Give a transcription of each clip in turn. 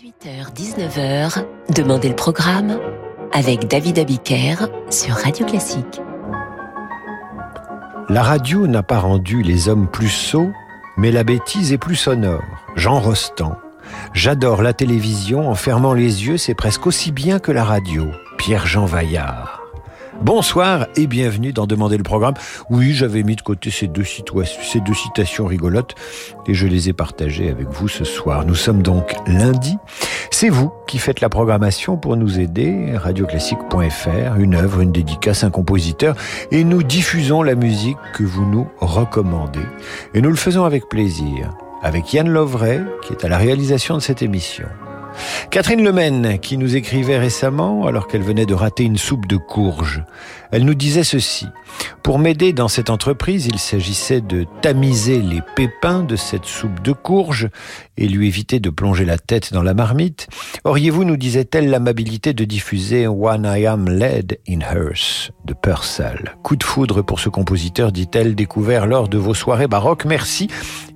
18h-19h, Demandez le programme avec David Abiker sur Radio Classique. La radio n'a pas rendu les hommes plus sots, mais la bêtise est plus sonore. Jean Rostand. J'adore la télévision, en fermant les yeux, c'est presque aussi bien que la radio. Pierre-Jean Vaillard. Bonsoir et bienvenue dans Demander le programme. Oui, j'avais mis de côté ces deux, citations rigolotes et je les ai partagées avec vous ce soir. Nous sommes donc lundi. C'est vous qui faites la programmation pour nous aider. Radioclassique.fr, une œuvre, une dédicace, un compositeur et nous diffusons la musique que vous nous recommandez. Et nous le faisons avec plaisir. Avec Yann Lovray qui est à la réalisation de cette émission. Catherine Lemaine, qui nous écrivait récemment, alors qu'elle venait de rater une soupe de courge, elle nous disait ceci. Pour m'aider dans cette entreprise, il s'agissait de tamiser les pépins de cette soupe de courge et lui éviter de plonger la tête dans la marmite. Auriez-vous, nous disait-elle, l'amabilité de diffuser When I Am Led in Hearse de Purcell? Coup de foudre pour ce compositeur, dit-elle, découvert lors de vos soirées baroques. Merci.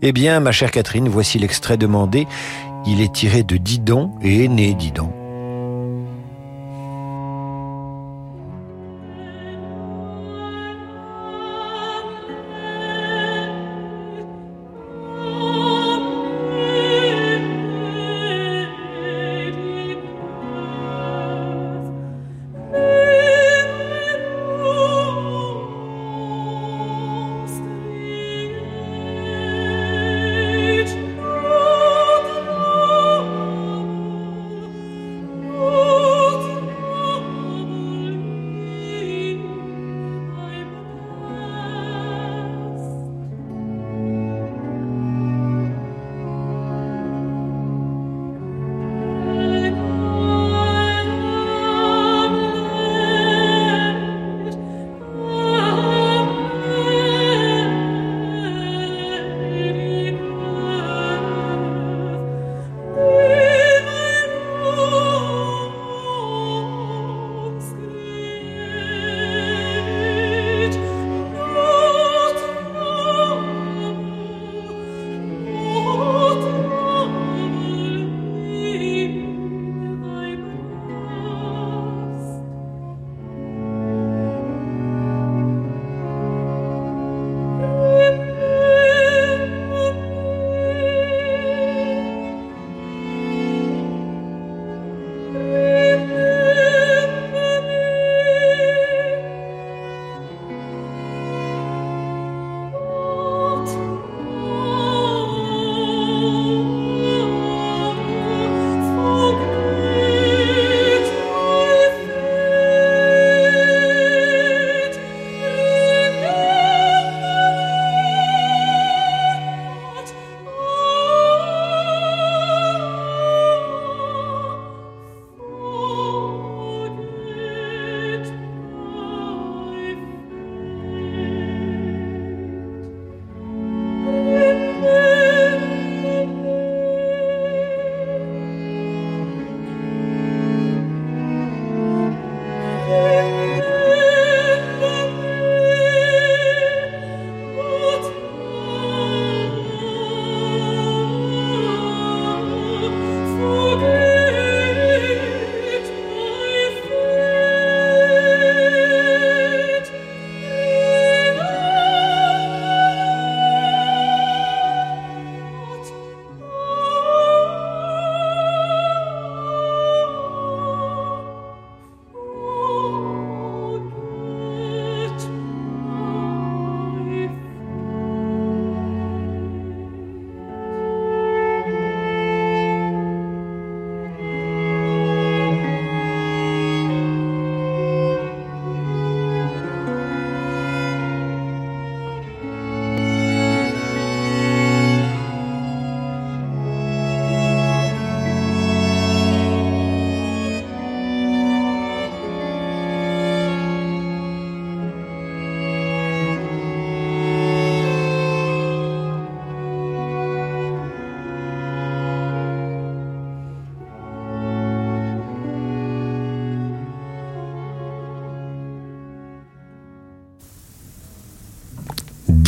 Eh bien, ma chère Catherine, voici l'extrait demandé. Il est tiré de Didon et est né Didon.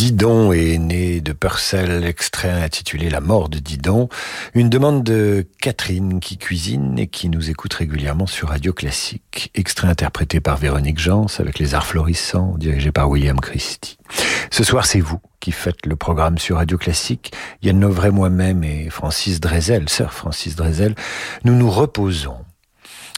Didon est né de Purcell, extrait intitulé La mort de Didon. Une demande de Catherine qui cuisine et qui nous écoute régulièrement sur Radio Classique. Extrait interprété par Véronique Jans avec les arts florissants, dirigé par William Christie. Ce soir, c'est vous qui faites le programme sur Radio Classique. Yann Novray, moi-même et Francis Drezel, sœur Francis Drezel, nous nous reposons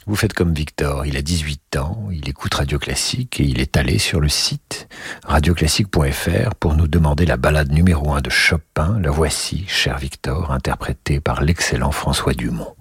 vous faites comme Victor, il a 18 ans, il écoute Radio Classique et il est allé sur le site radioclassique.fr pour nous demander la balade numéro 1 de Chopin. La voici, cher Victor, interprétée par l'excellent François Dumont.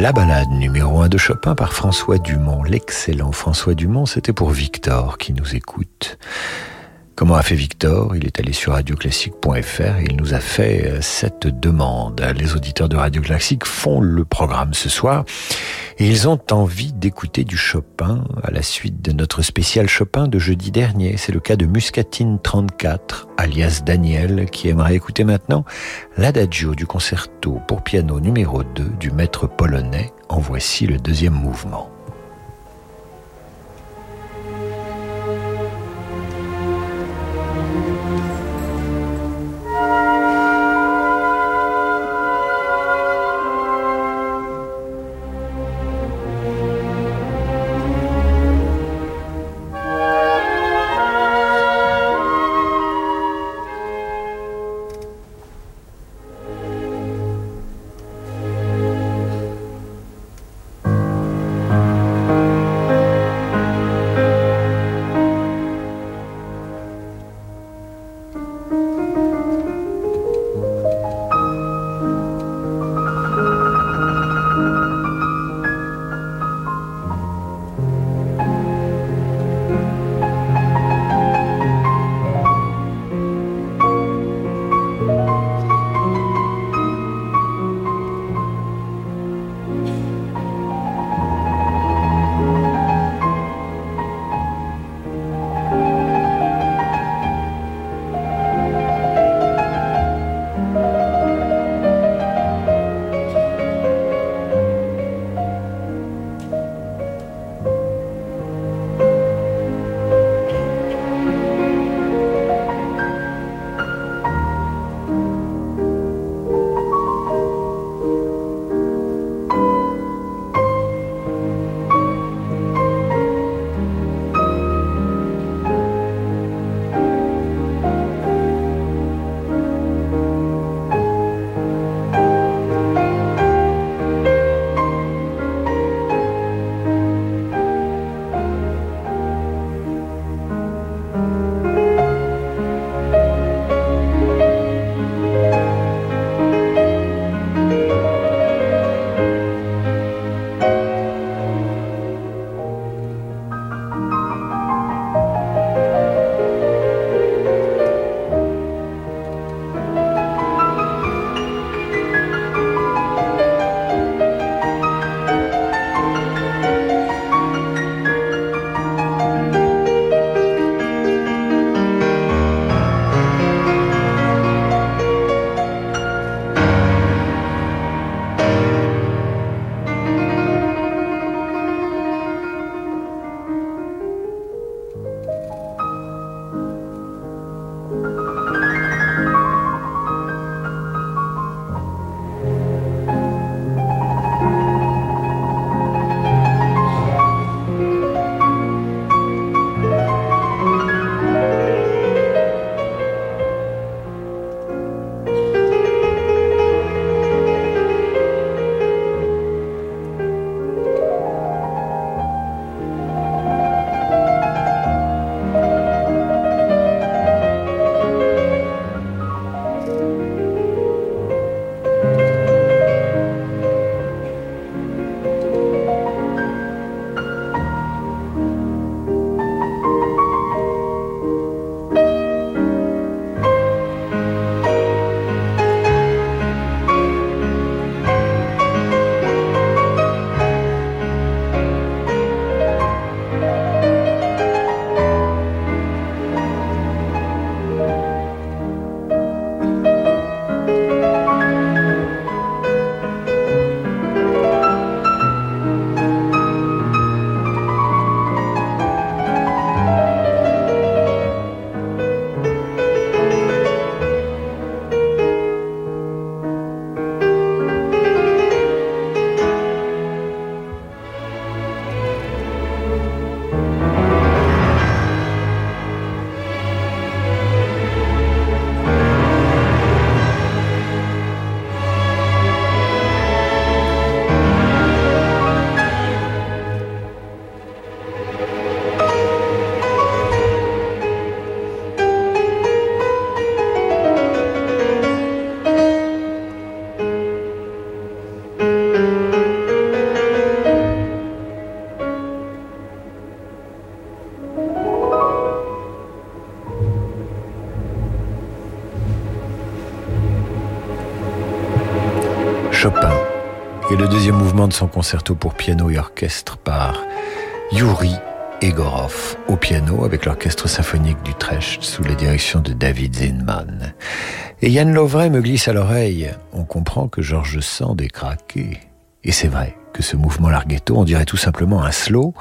La balade numéro 1 de Chopin par François Dumont. L'excellent François Dumont, c'était pour Victor qui nous écoute. Comment a fait Victor? Il est allé sur radioclassique.fr et il nous a fait euh, cette demande. Les auditeurs de Radio Classique font le programme ce soir et ils ont envie d'écouter du Chopin à la suite de notre spécial Chopin de jeudi dernier. C'est le cas de Muscatine 34, alias Daniel, qui aimerait écouter maintenant l'adagio du concerto pour piano numéro 2 du maître polonais. En voici le deuxième mouvement. Deuxième mouvement de son concerto pour piano et orchestre par Yuri Egorov au piano avec l'orchestre symphonique d'Utrecht sous la direction de David Zinman. Et Yann Lovray me glisse à l'oreille. On comprend que Georges Sand est craqué. Et c'est vrai que ce mouvement larghetto, on dirait tout simplement un slow,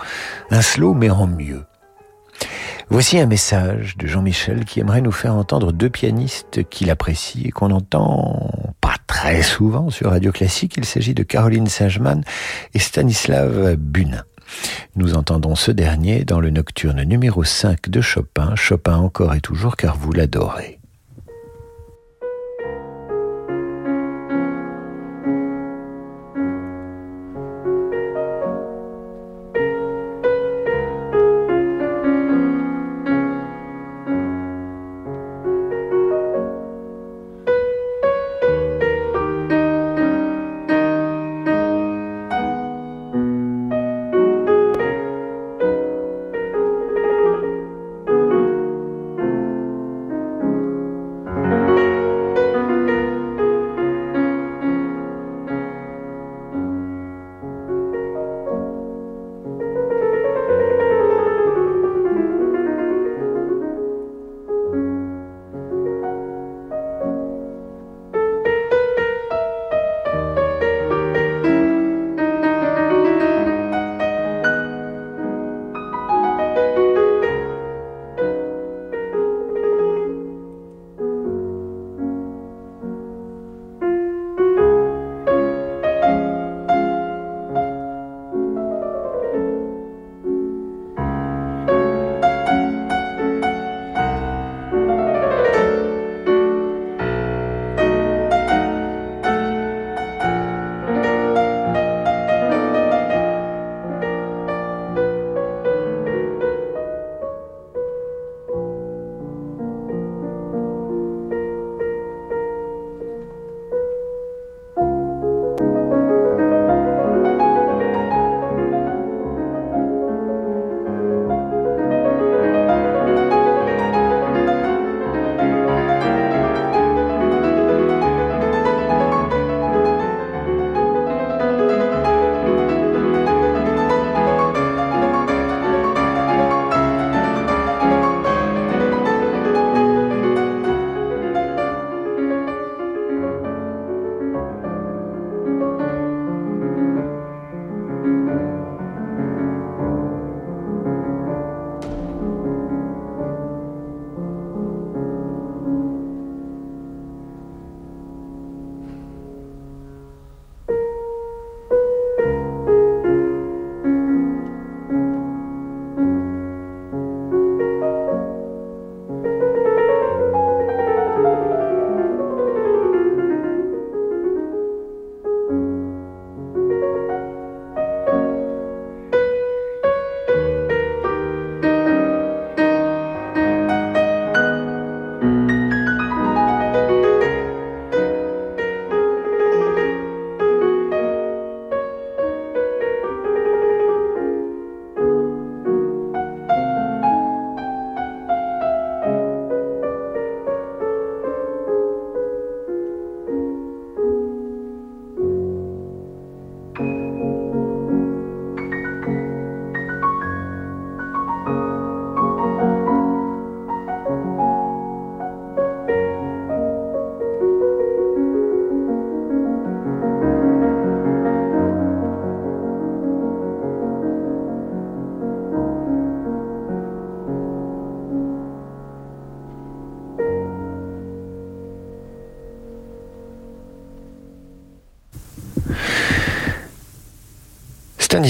un slow mais en mieux. Voici un message de Jean-Michel qui aimerait nous faire entendre deux pianistes qu'il apprécie et qu'on entend pas très souvent sur Radio Classique. Il s'agit de Caroline Sageman et Stanislav Bunin. Nous entendons ce dernier dans le nocturne numéro 5 de Chopin, Chopin encore et toujours car vous l'adorez.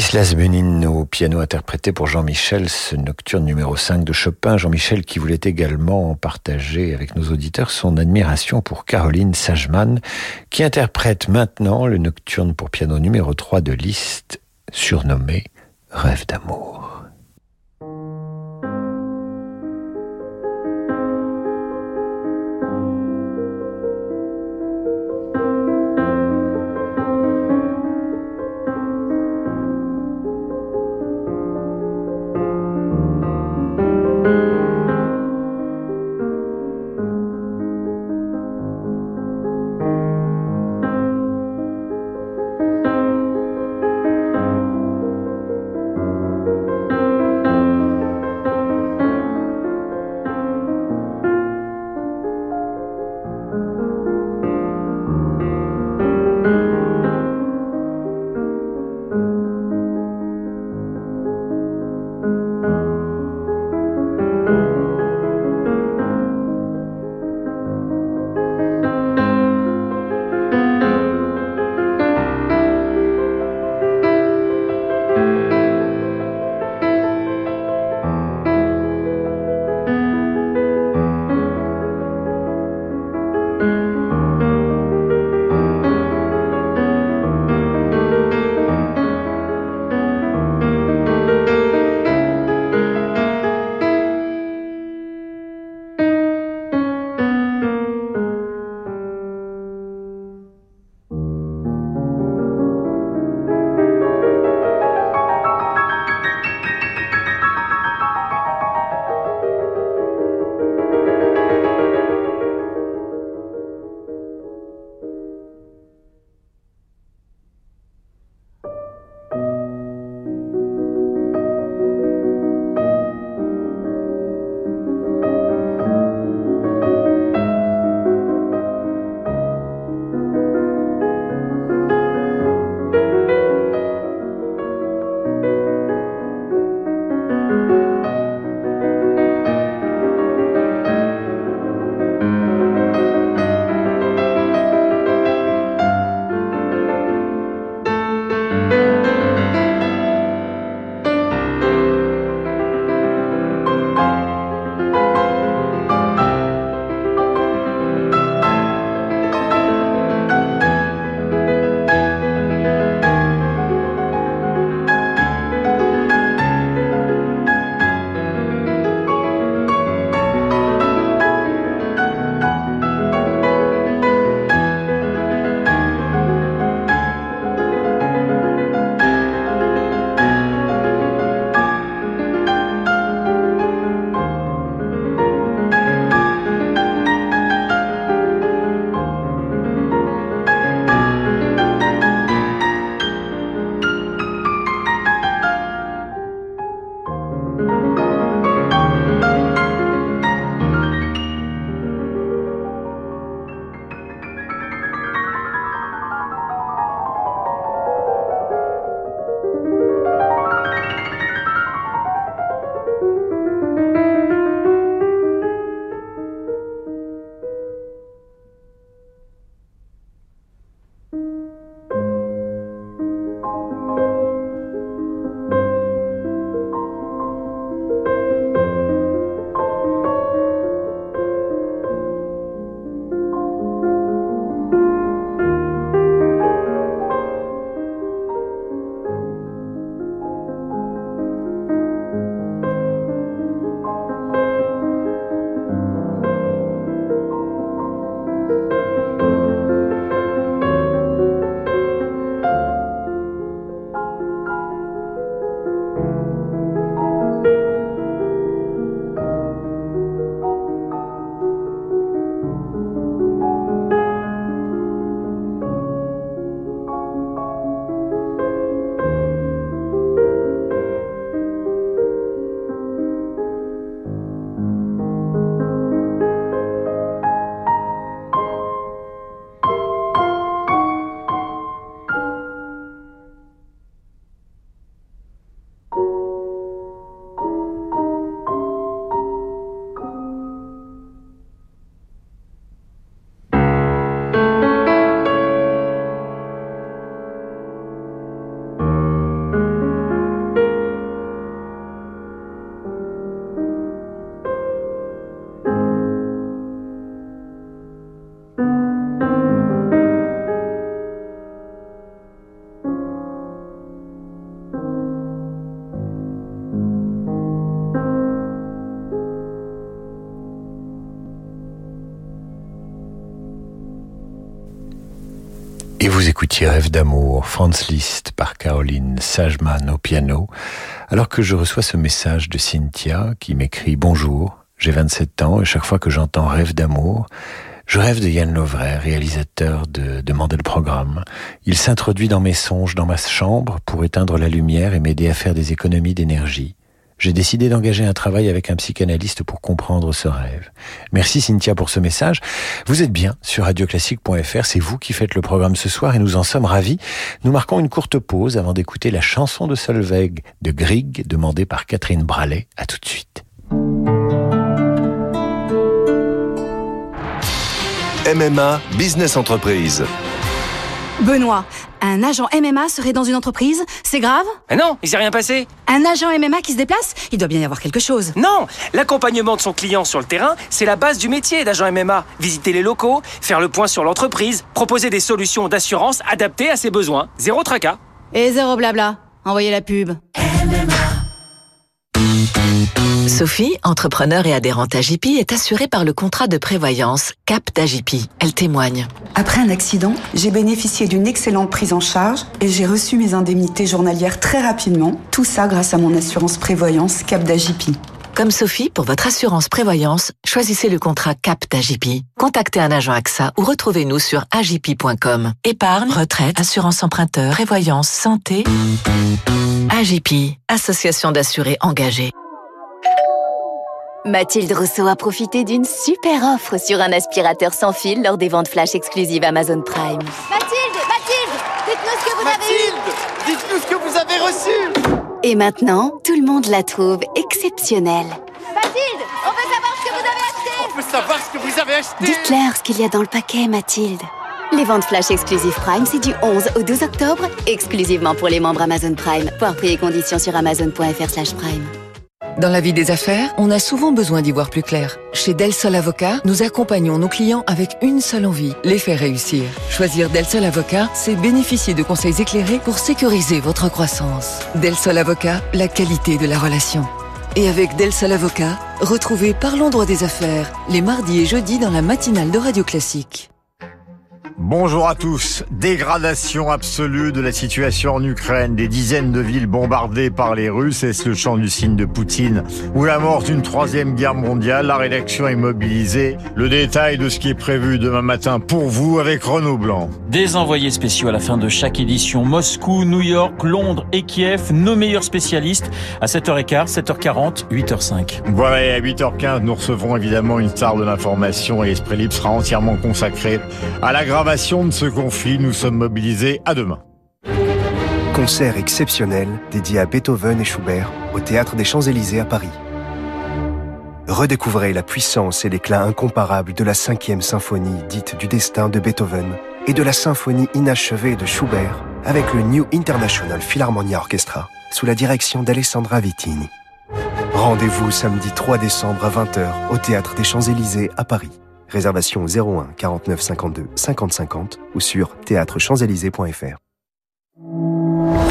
Stanislas Benin au piano interprété pour Jean-Michel ce nocturne numéro 5 de Chopin. Jean-Michel qui voulait également partager avec nos auditeurs son admiration pour Caroline Sageman qui interprète maintenant le nocturne pour piano numéro 3 de Liszt surnommé Rêve d'amour. Et vous écoutiez Rêve d'amour, Franz Liszt par Caroline Sageman au piano, alors que je reçois ce message de Cynthia qui m'écrit Bonjour, j'ai 27 ans et chaque fois que j'entends Rêve d'amour, je rêve de Yann Lovray, réalisateur de, de Mandel Programme. Il s'introduit dans mes songes, dans ma chambre, pour éteindre la lumière et m'aider à faire des économies d'énergie j'ai décidé d'engager un travail avec un psychanalyste pour comprendre ce rêve. Merci Cynthia pour ce message. Vous êtes bien sur radioclassique.fr, c'est vous qui faites le programme ce soir et nous en sommes ravis. Nous marquons une courte pause avant d'écouter la chanson de Solveig de Grieg demandée par Catherine Bralet. À tout de suite. MMA Business Entreprise. Benoît, un agent MMA serait dans une entreprise C'est grave? Mais non, il s'est rien passé. Un agent MMA qui se déplace Il doit bien y avoir quelque chose. Non, l'accompagnement de son client sur le terrain, c'est la base du métier d'agent MMA. Visiter les locaux, faire le point sur l'entreprise, proposer des solutions d'assurance adaptées à ses besoins. Zéro tracas. Et zéro blabla. Envoyez la pub. Sophie, entrepreneur et adhérente à JP, est assurée par le contrat de prévoyance CAP d'AJP. Elle témoigne. Après un accident, j'ai bénéficié d'une excellente prise en charge et j'ai reçu mes indemnités journalières très rapidement. Tout ça grâce à mon assurance prévoyance CAP d'AJP. Comme Sophie, pour votre assurance prévoyance, choisissez le contrat CAP d'AJP. Contactez un agent AXA ou retrouvez-nous sur agip.com. Épargne, retraite, assurance emprunteur, prévoyance, santé. AJP, association d'assurés engagés. Mathilde Rousseau a profité d'une super offre sur un aspirateur sans fil lors des ventes flash exclusives Amazon Prime. Mathilde, Mathilde, dites-nous ce que vous Mathilde, avez dites-nous ce que vous avez reçu. Et maintenant, tout le monde la trouve exceptionnelle. Mathilde, on veut savoir ce que vous avez acheté. On veut savoir ce que vous avez acheté. Dites-leur ce qu'il y a dans le paquet, Mathilde. Les ventes flash exclusives Prime, c'est du 11 au 12 octobre, exclusivement pour les membres Amazon Prime. Voir prix et conditions sur amazon.fr/prime. Dans la vie des affaires, on a souvent besoin d'y voir plus clair. Chez Del Sol Avocat, nous accompagnons nos clients avec une seule envie, les faire réussir. Choisir Del Sol Avocat, c'est bénéficier de conseils éclairés pour sécuriser votre croissance. Del Sol Avocat, la qualité de la relation. Et avec Del Sol Avocat, retrouvez Parlons droit des affaires, les mardis et jeudis dans la matinale de Radio Classique. Bonjour à tous. Dégradation absolue de la situation en Ukraine. Des dizaines de villes bombardées par les Russes. Est-ce le champ du signe de Poutine ou la mort d'une troisième guerre mondiale? La rédaction est mobilisée. Le détail de ce qui est prévu demain matin pour vous avec Renaud Blanc. Des envoyés spéciaux à la fin de chaque édition. Moscou, New York, Londres et Kiev. Nos meilleurs spécialistes à 7h15, 7h40, 8h05. Voilà, et à 8h15, nous recevrons évidemment une star de l'information et Esprit Libre sera entièrement consacré à l'aggravation de ce conflit. Nous sommes mobilisés à demain. Concert exceptionnel dédié à Beethoven et Schubert au Théâtre des Champs-Élysées à Paris. Redécouvrez la puissance et l'éclat incomparable de la cinquième symphonie dite du destin de Beethoven et de la symphonie inachevée de Schubert avec le New International Philharmonia Orchestra sous la direction d'Alessandra Vittini. Rendez-vous samedi 3 décembre à 20h au Théâtre des Champs-Élysées à Paris. Réservation 01 49 52 50 50 ou sur théâtrechamps-élysées.fr.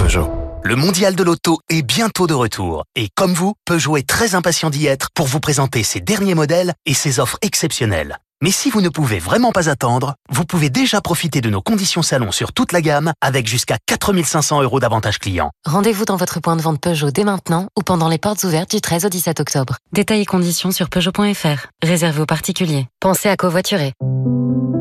Peugeot. Le mondial de l'auto est bientôt de retour. Et comme vous, Peugeot est très impatient d'y être pour vous présenter ses derniers modèles et ses offres exceptionnelles. Mais si vous ne pouvez vraiment pas attendre, vous pouvez déjà profiter de nos conditions salon sur toute la gamme avec jusqu'à 4500 euros d'avantages clients. Rendez-vous dans votre point de vente Peugeot dès maintenant ou pendant les portes ouvertes du 13 au 17 octobre. Détails et conditions sur Peugeot.fr. Réservé aux particuliers. Pensez à covoiturer.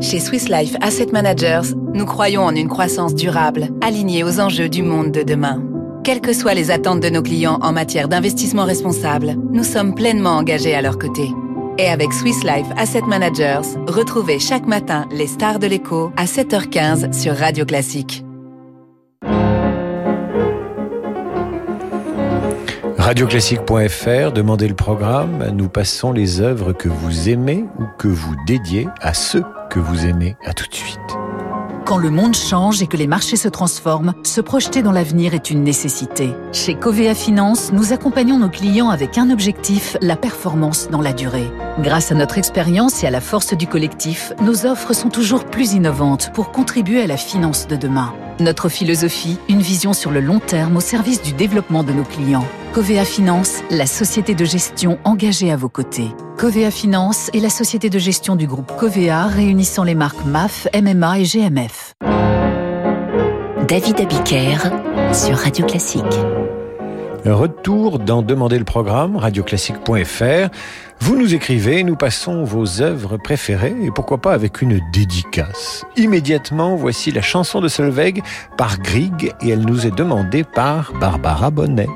Chez Swiss Life Asset Managers, nous croyons en une croissance durable, alignée aux enjeux du monde de demain. Quelles que soient les attentes de nos clients en matière d'investissement responsable, nous sommes pleinement engagés à leur côté. Et avec Swiss Life Asset Managers, retrouvez chaque matin les stars de l'écho à 7h15 sur Radio Classique. Radioclassique.fr, demandez le programme, nous passons les œuvres que vous aimez ou que vous dédiez à ceux que vous aimez. À tout de suite. Quand le monde change et que les marchés se transforment, se projeter dans l'avenir est une nécessité. Chez Covea Finance, nous accompagnons nos clients avec un objectif, la performance dans la durée. Grâce à notre expérience et à la force du collectif, nos offres sont toujours plus innovantes pour contribuer à la finance de demain. Notre philosophie, une vision sur le long terme au service du développement de nos clients. Covea Finance, la société de gestion engagée à vos côtés. Covea Finance est la société de gestion du groupe Covea réunissant les marques MAF, MMA et GMF. David Abiker sur Radio Classique. Retour dans Demander le programme, radioclassique.fr. Vous nous écrivez, nous passons vos œuvres préférées et pourquoi pas avec une dédicace. Immédiatement, voici la chanson de Solveig par Grieg et elle nous est demandée par Barbara Bonnet.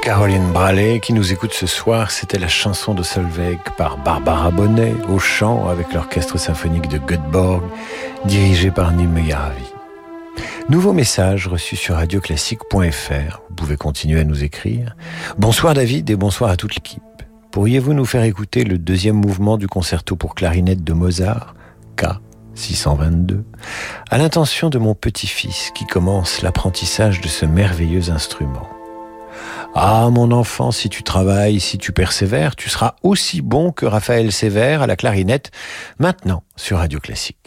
Caroline Bralet qui nous écoute ce soir. C'était la chanson de Solveig par Barbara Bonnet au chant avec l'orchestre symphonique de Göteborg dirigé par Nîmes Yaravi. Nouveau message reçu sur radioclassique.fr. Vous pouvez continuer à nous écrire. Bonsoir David et bonsoir à toute l'équipe. Pourriez-vous nous faire écouter le deuxième mouvement du concerto pour clarinette de Mozart, K 622, à l'intention de mon petit-fils qui commence l'apprentissage de ce merveilleux instrument. Ah, mon enfant, si tu travailles, si tu persévères, tu seras aussi bon que Raphaël Sévère à la clarinette, maintenant sur Radio Classique.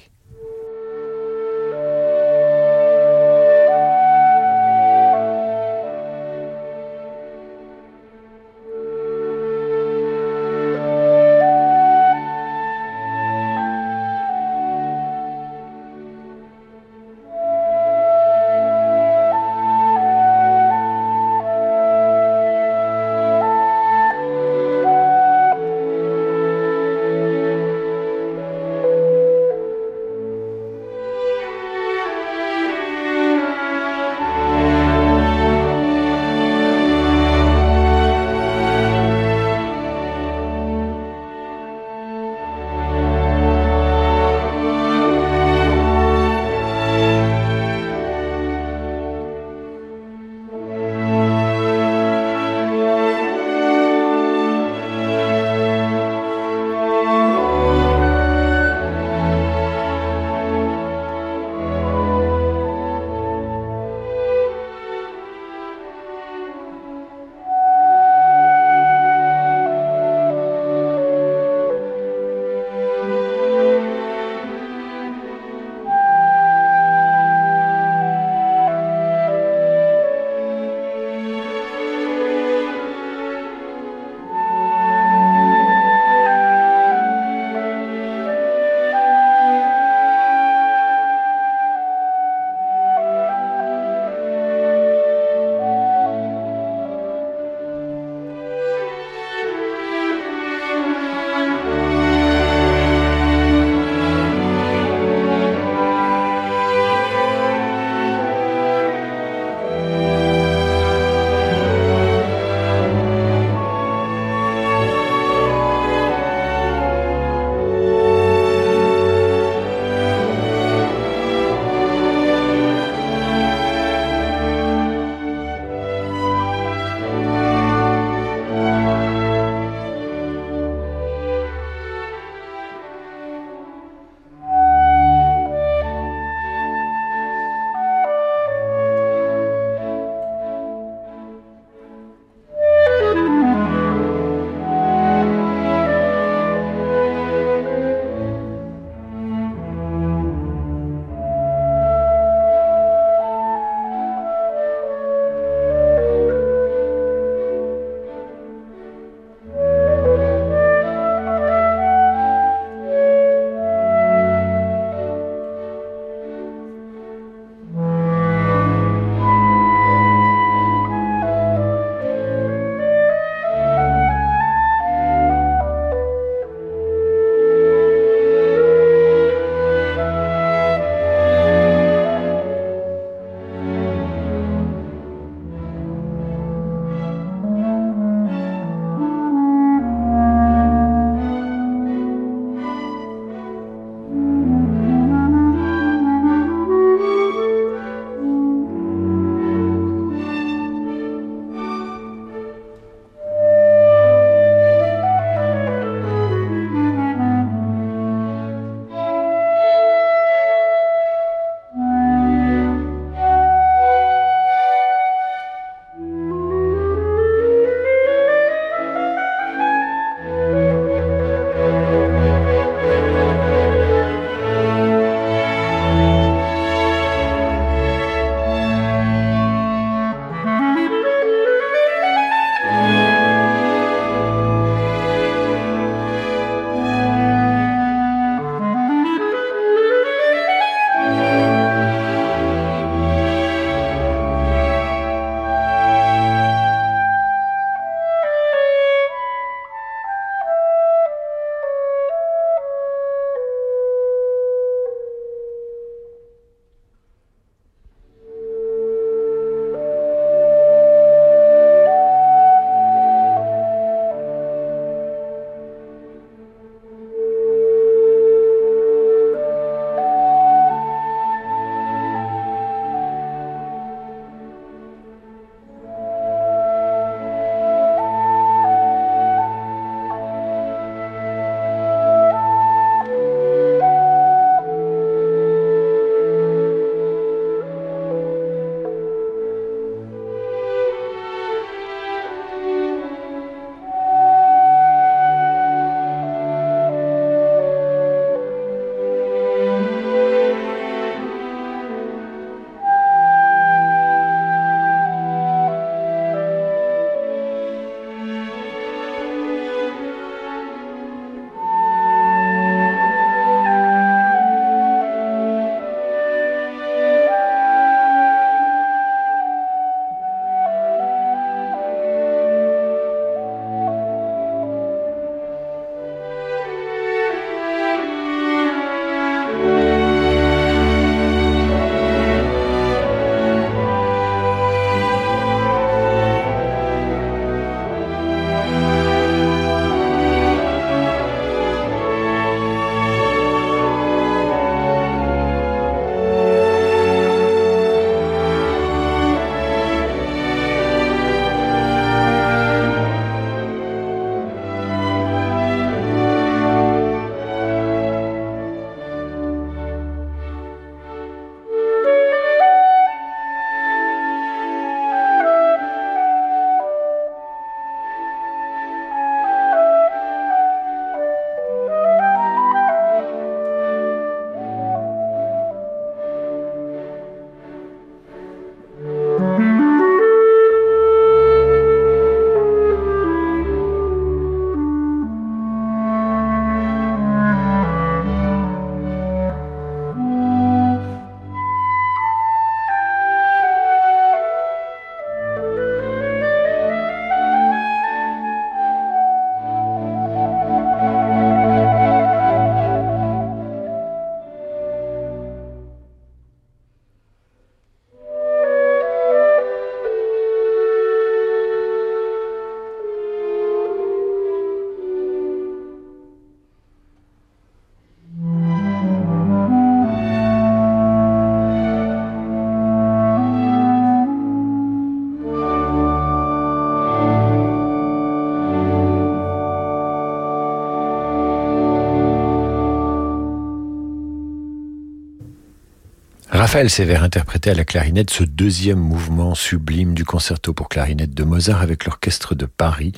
Raphaël Sévère interprétait à la clarinette ce deuxième mouvement sublime du concerto pour clarinette de Mozart avec l'orchestre de Paris,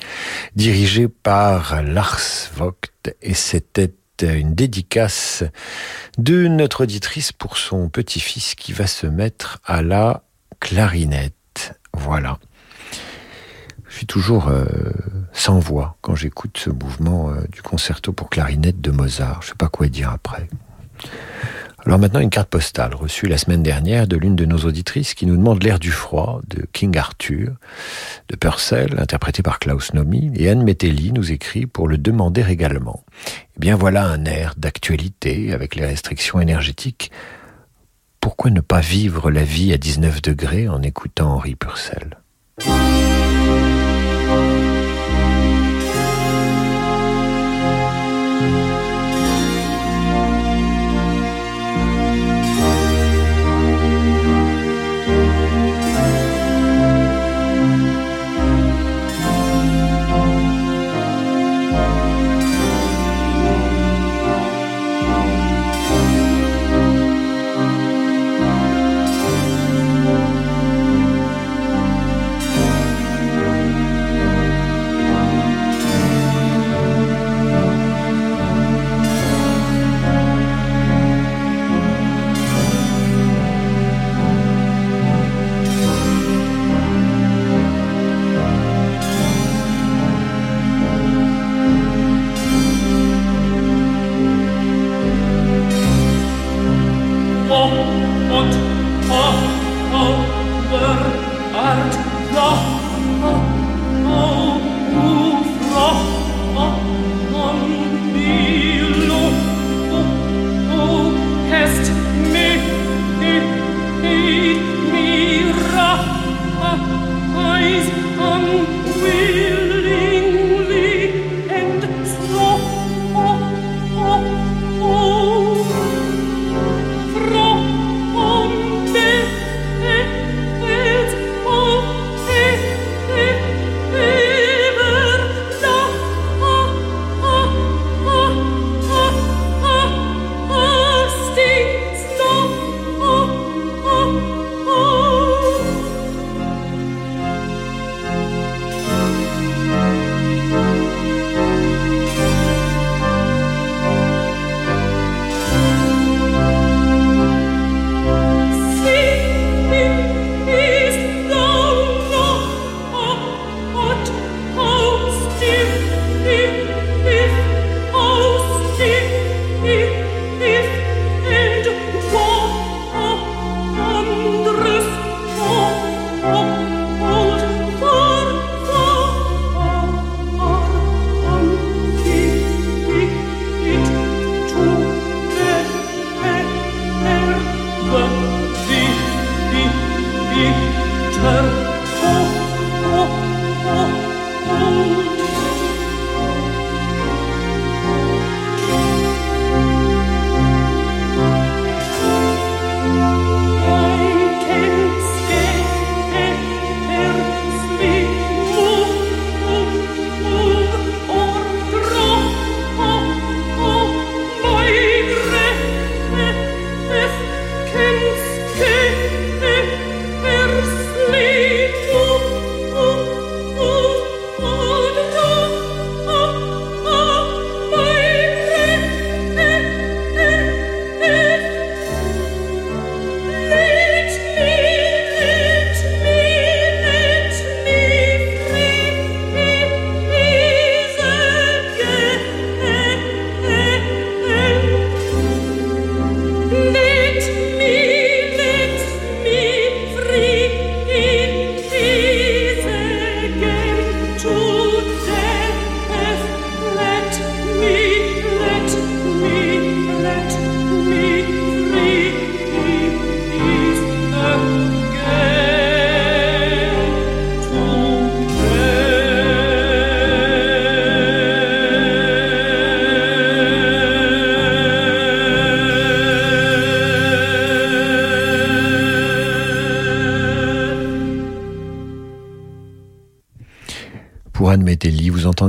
dirigé par Lars Vogt, et c'était une dédicace de notre auditrice pour son petit-fils qui va se mettre à la clarinette. Voilà. Je suis toujours euh, sans voix quand j'écoute ce mouvement euh, du concerto pour clarinette de Mozart. Je ne sais pas quoi dire après. Alors maintenant, une carte postale reçue la semaine dernière de l'une de nos auditrices qui nous demande l'air du froid de King Arthur, de Purcell, interprété par Klaus Nomi, et Anne Metelli nous écrit pour le demander également. Eh bien voilà un air d'actualité avec les restrictions énergétiques. Pourquoi ne pas vivre la vie à 19 degrés en écoutant Henri Purcell?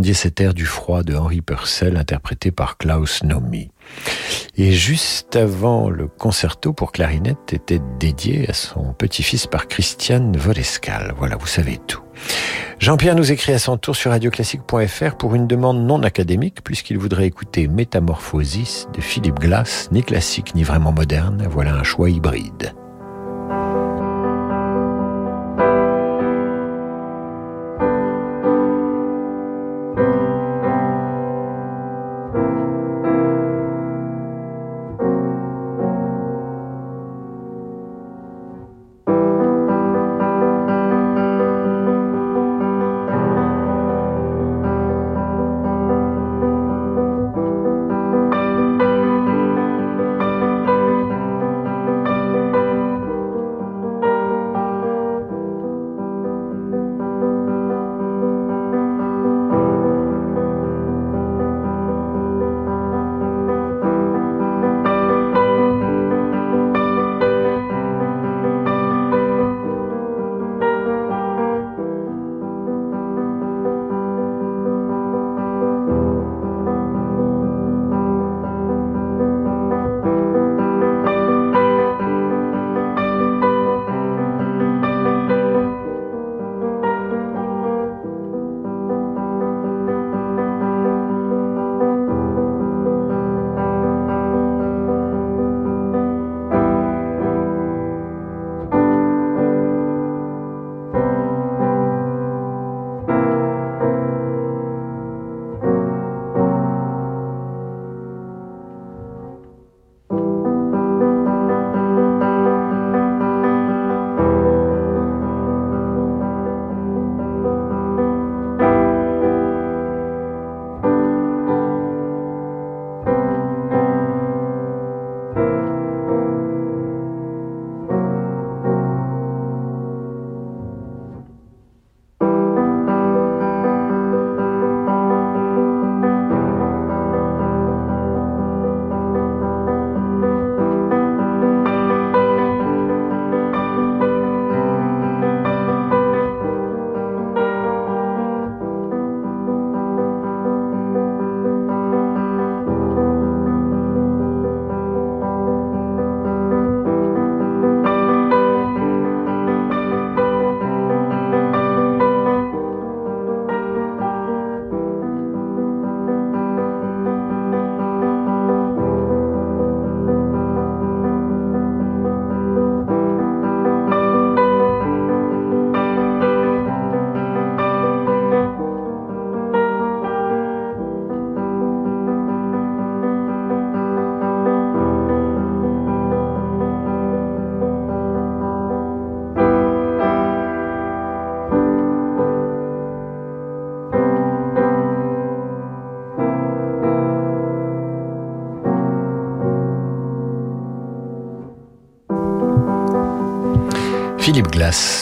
Entendiez cet air du froid de Henri Purcell interprété par Klaus Nomi. Et juste avant, le concerto pour clarinette était dédié à son petit-fils par Christiane Volescal. Voilà, vous savez tout. Jean-Pierre nous écrit à son tour sur radioclassique.fr pour une demande non académique puisqu'il voudrait écouter Métamorphosis de Philippe Glass, ni classique ni vraiment moderne. Voilà un choix hybride.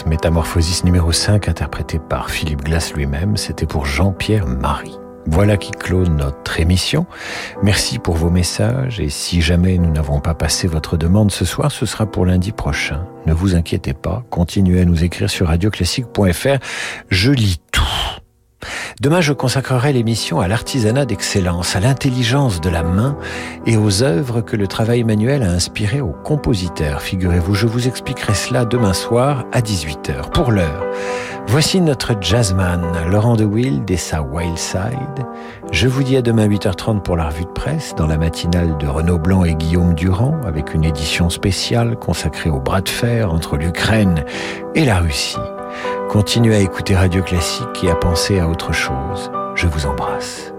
Métamorphosis numéro 5, interprété par Philippe Glass lui-même, c'était pour Jean-Pierre Marie. Voilà qui clôt notre émission. Merci pour vos messages et si jamais nous n'avons pas passé votre demande ce soir, ce sera pour lundi prochain. Ne vous inquiétez pas, continuez à nous écrire sur radioclassique.fr. Je lis. Demain, je consacrerai l'émission à l'artisanat d'excellence, à l'intelligence de la main et aux œuvres que le travail manuel a inspirées aux compositeurs. Figurez-vous, je vous expliquerai cela demain soir à 18h. Pour l'heure, voici notre jazzman, Laurent de Wild et sa Wild Side. Je vous dis à demain 8h30 pour la revue de presse, dans la matinale de Renaud Blanc et Guillaume Durand, avec une édition spéciale consacrée au bras de fer entre l'Ukraine et la Russie. Continuez à écouter Radio Classique et à penser à autre chose. Je vous embrasse.